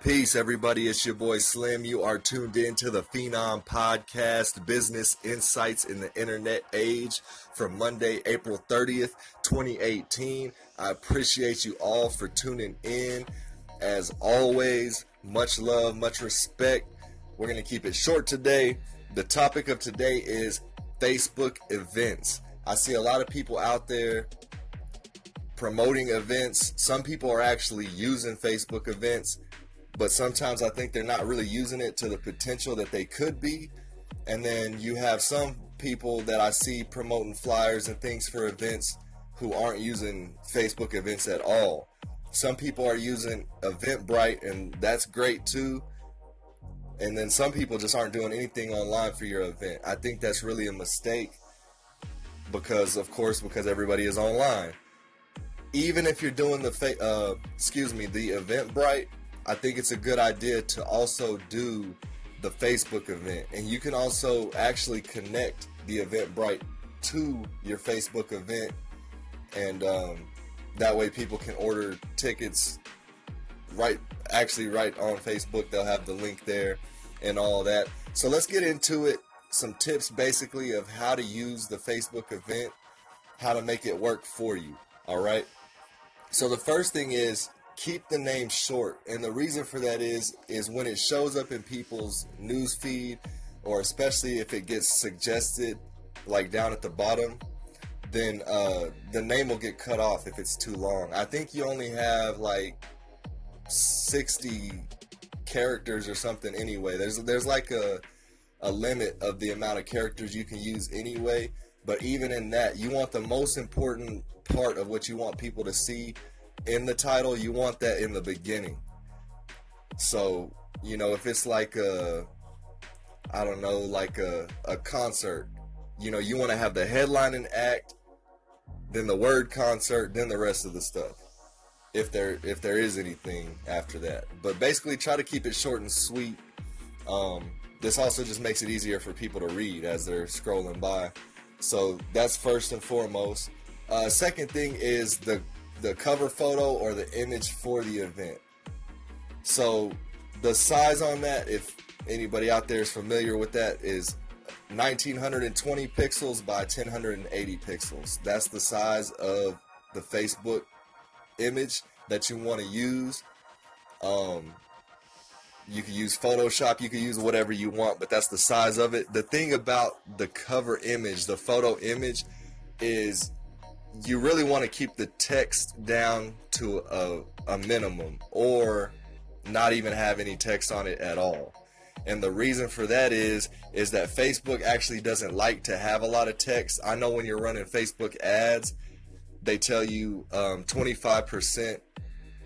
Peace, everybody. It's your boy Slim. You are tuned in to the Phenom Podcast, Business Insights in the Internet Age for Monday, April 30th, 2018. I appreciate you all for tuning in. As always, much love, much respect. We're going to keep it short today. The topic of today is Facebook events. I see a lot of people out there promoting events. Some people are actually using Facebook events but sometimes I think they're not really using it to the potential that they could be. And then you have some people that I see promoting flyers and things for events who aren't using Facebook events at all. Some people are using Eventbrite, and that's great too. And then some people just aren't doing anything online for your event. I think that's really a mistake because, of course, because everybody is online. Even if you're doing the, fa- uh, excuse me, the Eventbrite, I think it's a good idea to also do the Facebook event. And you can also actually connect the Eventbrite to your Facebook event. And um, that way people can order tickets right, actually, right on Facebook. They'll have the link there and all that. So let's get into it. Some tips basically of how to use the Facebook event, how to make it work for you. All right. So the first thing is keep the name short. And the reason for that is is when it shows up in people's news feed or especially if it gets suggested like down at the bottom, then uh, the name will get cut off if it's too long. I think you only have like 60 characters or something anyway. There's there's like a a limit of the amount of characters you can use anyway. But even in that, you want the most important part of what you want people to see in the title, you want that in the beginning. So, you know, if it's like a, I don't know, like a, a concert, you know, you want to have the headlining act, then the word concert, then the rest of the stuff. If there if there is anything after that, but basically try to keep it short and sweet. Um, this also just makes it easier for people to read as they're scrolling by. So that's first and foremost. Uh, second thing is the the cover photo or the image for the event. So the size on that, if anybody out there is familiar with that, is 1920 pixels by 1080 pixels. That's the size of the Facebook image that you want to use. Um, you can use Photoshop, you can use whatever you want, but that's the size of it. The thing about the cover image, the photo image, is you really want to keep the text down to a, a minimum or not even have any text on it at all. And the reason for that is is that Facebook actually doesn't like to have a lot of text. I know when you're running Facebook ads, they tell you um, 25%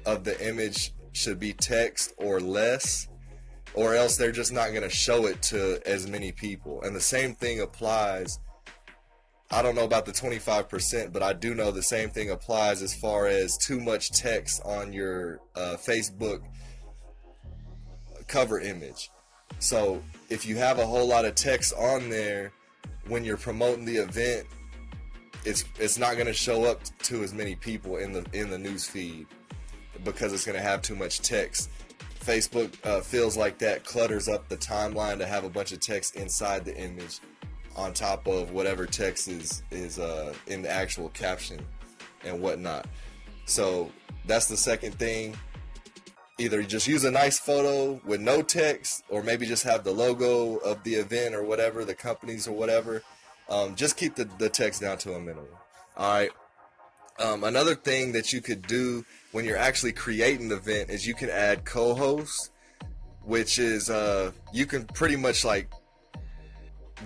of the image should be text or less, or else they're just not going to show it to as many people. And the same thing applies I don't know about the 25%, but I do know the same thing applies as far as too much text on your uh, Facebook cover image. So if you have a whole lot of text on there when you're promoting the event, it's it's not going to show up to as many people in the in the news feed because it's going to have too much text. Facebook uh, feels like that clutters up the timeline to have a bunch of text inside the image on top of whatever text is is uh, in the actual caption and whatnot. So that's the second thing. Either just use a nice photo with no text, or maybe just have the logo of the event or whatever, the companies or whatever. Um, just keep the, the text down to a minimum. All right. Um, another thing that you could do when you're actually creating the event is you can add co-hosts, which is uh, you can pretty much like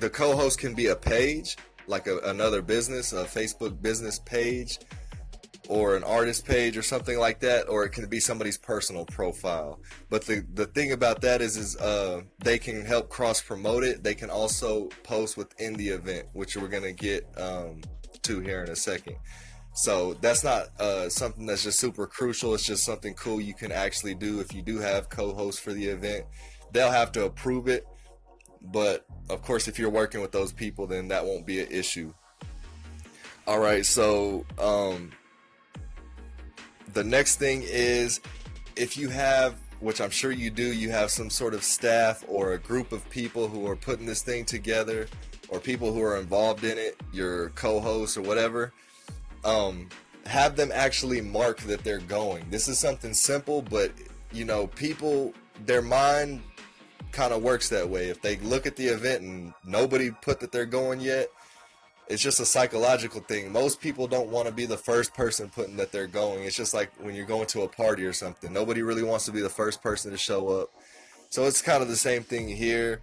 the co-host can be a page, like a, another business, a Facebook business page, or an artist page, or something like that, or it can be somebody's personal profile. But the the thing about that is, is uh, they can help cross promote it. They can also post within the event, which we're gonna get um, to here in a second. So that's not uh, something that's just super crucial. It's just something cool you can actually do if you do have co-hosts for the event. They'll have to approve it but of course, if you're working with those people, then that won't be an issue. All right, so um, the next thing is if you have which I'm sure you do, you have some sort of staff or a group of people who are putting this thing together, or people who are involved in it, your co-hosts or whatever. Um, have them actually mark that they're going. This is something simple, but you know, people, their mind kind of works that way. If they look at the event and nobody put that they're going yet, it's just a psychological thing. Most people don't want to be the first person putting that they're going. It's just like when you're going to a party or something. Nobody really wants to be the first person to show up. So it's kind of the same thing here.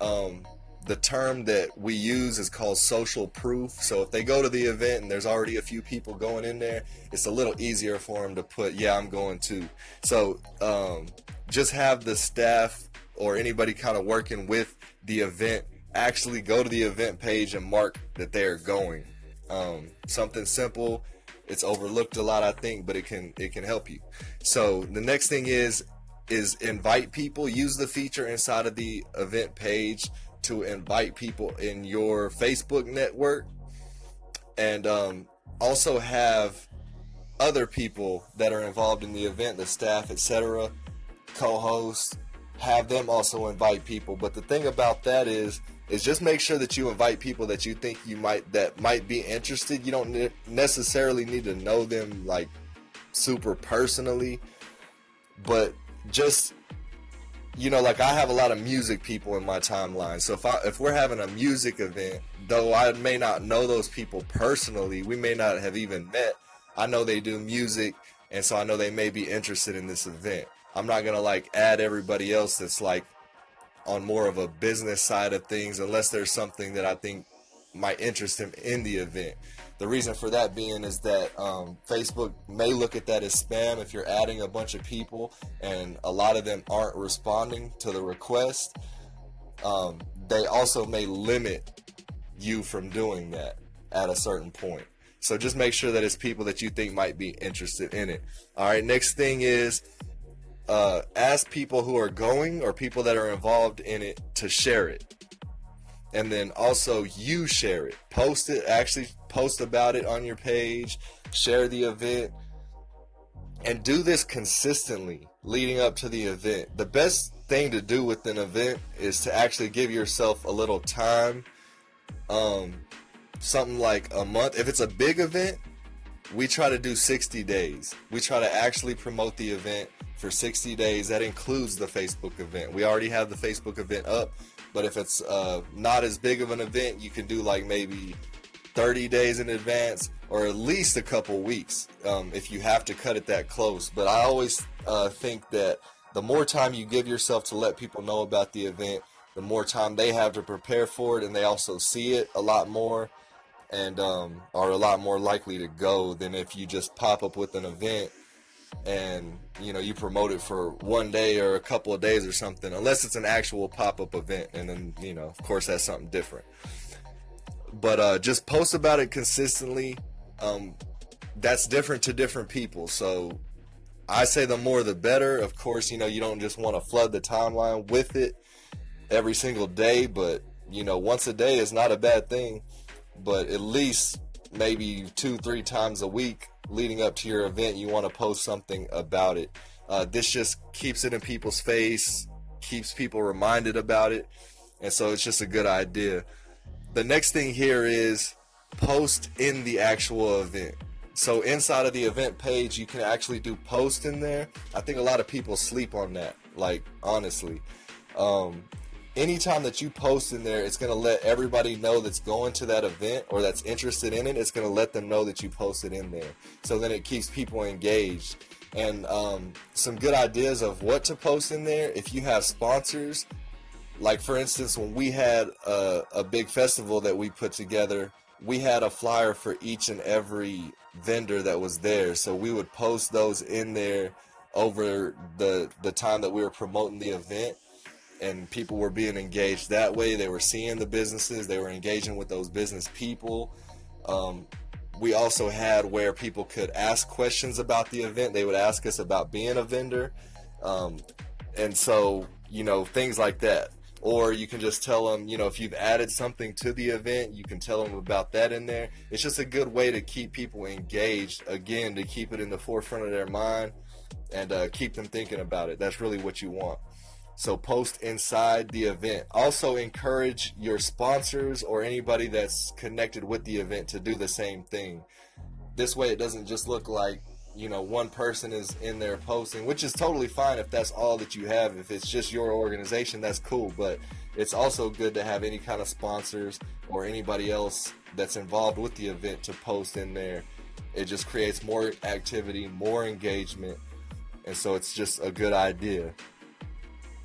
Um, the term that we use is called social proof. So if they go to the event and there's already a few people going in there, it's a little easier for them to put, yeah, I'm going too. So um, just have the staff or anybody kind of working with the event actually go to the event page and mark that they're going. Um, something simple. It's overlooked a lot, I think, but it can it can help you. So the next thing is is invite people. Use the feature inside of the event page to invite people in your Facebook network, and um, also have other people that are involved in the event, the staff, etc., co-hosts, have them also invite people. But the thing about that is is just make sure that you invite people that you think you might that might be interested. You don't necessarily need to know them like super personally, but just you know, like I have a lot of music people in my timeline. So if I, if we're having a music event, though I may not know those people personally, we may not have even met. I know they do music, and so I know they may be interested in this event. I'm not gonna like add everybody else that's like on more of a business side of things unless there's something that I think might interest him in the event. The reason for that being is that um, Facebook may look at that as spam if you're adding a bunch of people and a lot of them aren't responding to the request. Um, they also may limit you from doing that at a certain point. So just make sure that it's people that you think might be interested in it. All right, next thing is uh, ask people who are going or people that are involved in it to share it. And then also you share it. Post it, actually post about it on your page, share the event, and do this consistently leading up to the event. The best thing to do with an event is to actually give yourself a little time. Um, something like a month. If it's a big event, we try to do 60 days. We try to actually promote the event for 60 days. That includes the Facebook event. We already have the Facebook event up, but if it's uh, not as big of an event, you can do like maybe 30 days in advance or at least a couple weeks um, if you have to cut it that close. But I always uh, think that the more time you give yourself to let people know about the event, the more time they have to prepare for it, and they also see it a lot more and um, are a lot more likely to go than if you just pop up with an event and you know you promote it for one day or a couple of days or something unless it's an actual pop-up event and then you know of course that's something different. But uh, just post about it consistently um, that's different to different people. So i say the more the better. Of course you know you don't just want to flood the timeline with it every single day but you know once a day is not a bad thing but at least maybe two three times a week leading up to your event, you want to post something about it. Uh, this just keeps it in people's face, keeps people reminded about it, and so it's just a good idea. The next thing here is post in the actual event. So inside of the event page, you can actually do post in there. I think a lot of people sleep on that. Like honestly, um, anytime that you post in there, it's going to let everybody know that's going to that event or that's interested in it. It's going to let them know that you posted in there. So then it keeps people engaged. And um, some good ideas of what to post in there. If you have sponsors, like for instance, when we had a, a big festival that we put together, we had a flyer for each and every vendor that was there. So we would post those in there over the the time that we were promoting the event and people were being engaged that way. They were seeing the businesses, they were engaging with those business people. Um, we also had where people could ask questions about the event. They would ask us about being a vendor. Um, and so, you know, things like that. Or you can just tell them, you know, if you've added something to the event, you can tell them about that in there. It's just a good way to keep people engaged, again, to keep it in the forefront of their mind and uh, keep them thinking about it. That's really what you want. So post inside the event. Also encourage your sponsors or anybody that's connected with the event to do the same thing. This way it doesn't just look like, you know, one person is in there posting, which is totally fine if that's all that you have. If it's just your organization, that's cool, but it's also good to have any kind of sponsors or anybody else that's involved with the event to post in there. It just creates more activity, more engagement, and so it's just a good idea.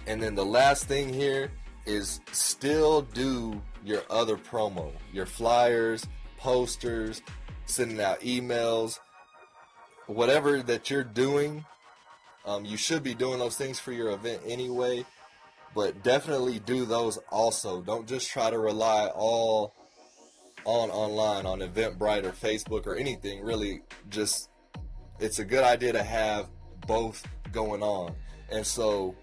And then the last thing here is still do your other promo, your flyers, posters, sending out emails, whatever that you're doing. Um, you should be doing those things for your event anyway, but definitely do those also. Don't just try to rely all on online on Eventbrite or Facebook or anything. Really, just it's a good idea to have both going on. And so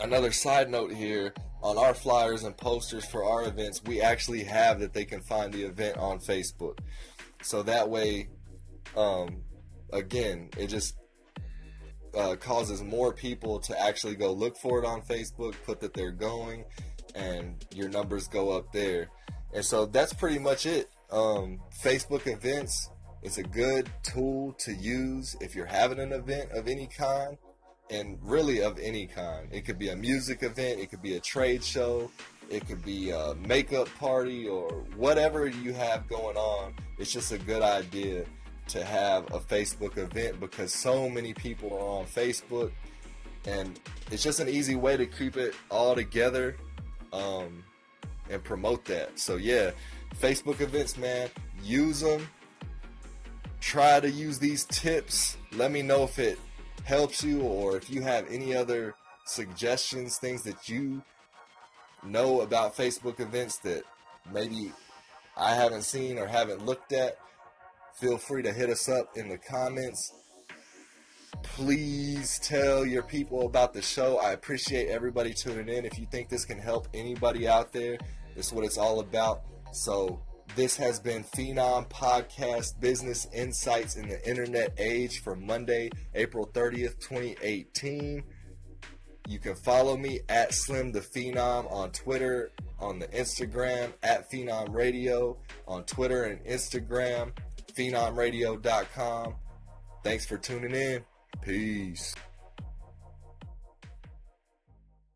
another side note here on our flyers and posters for our events, we actually have that they can find the event on Facebook. So that way, um, again, it just uh, causes more people to actually go look for it on Facebook, put that they're going, and your numbers go up there. And so that's pretty much it. Um, Facebook events, it's a good tool to use if you're having an event of any kind and really of any kind. It could be a music event, it could be a trade show, it could be a makeup party, or whatever you have going on. It's just a good idea to have a Facebook event because so many people are on Facebook, and it's just an easy way to keep it all together um, and promote that. So, yeah, Facebook events, man, use them. Try to use these tips. Let me know if it helps you or if you have any other suggestions, things that you know about Facebook events that maybe I haven't seen or haven't looked at, feel free to hit us up in the comments. Please tell your people about the show. I appreciate everybody tuning in. If you think this can help anybody out there, is what it's all about. So this has been Phenom Podcast Business Insights in the Internet Age for Monday, April 30th, 2018. You can follow me at Slim the Phenom on Twitter, on the Instagram, at Phenom Radio, on Twitter and Instagram, phenomradio.com. Thanks for tuning in. Peace.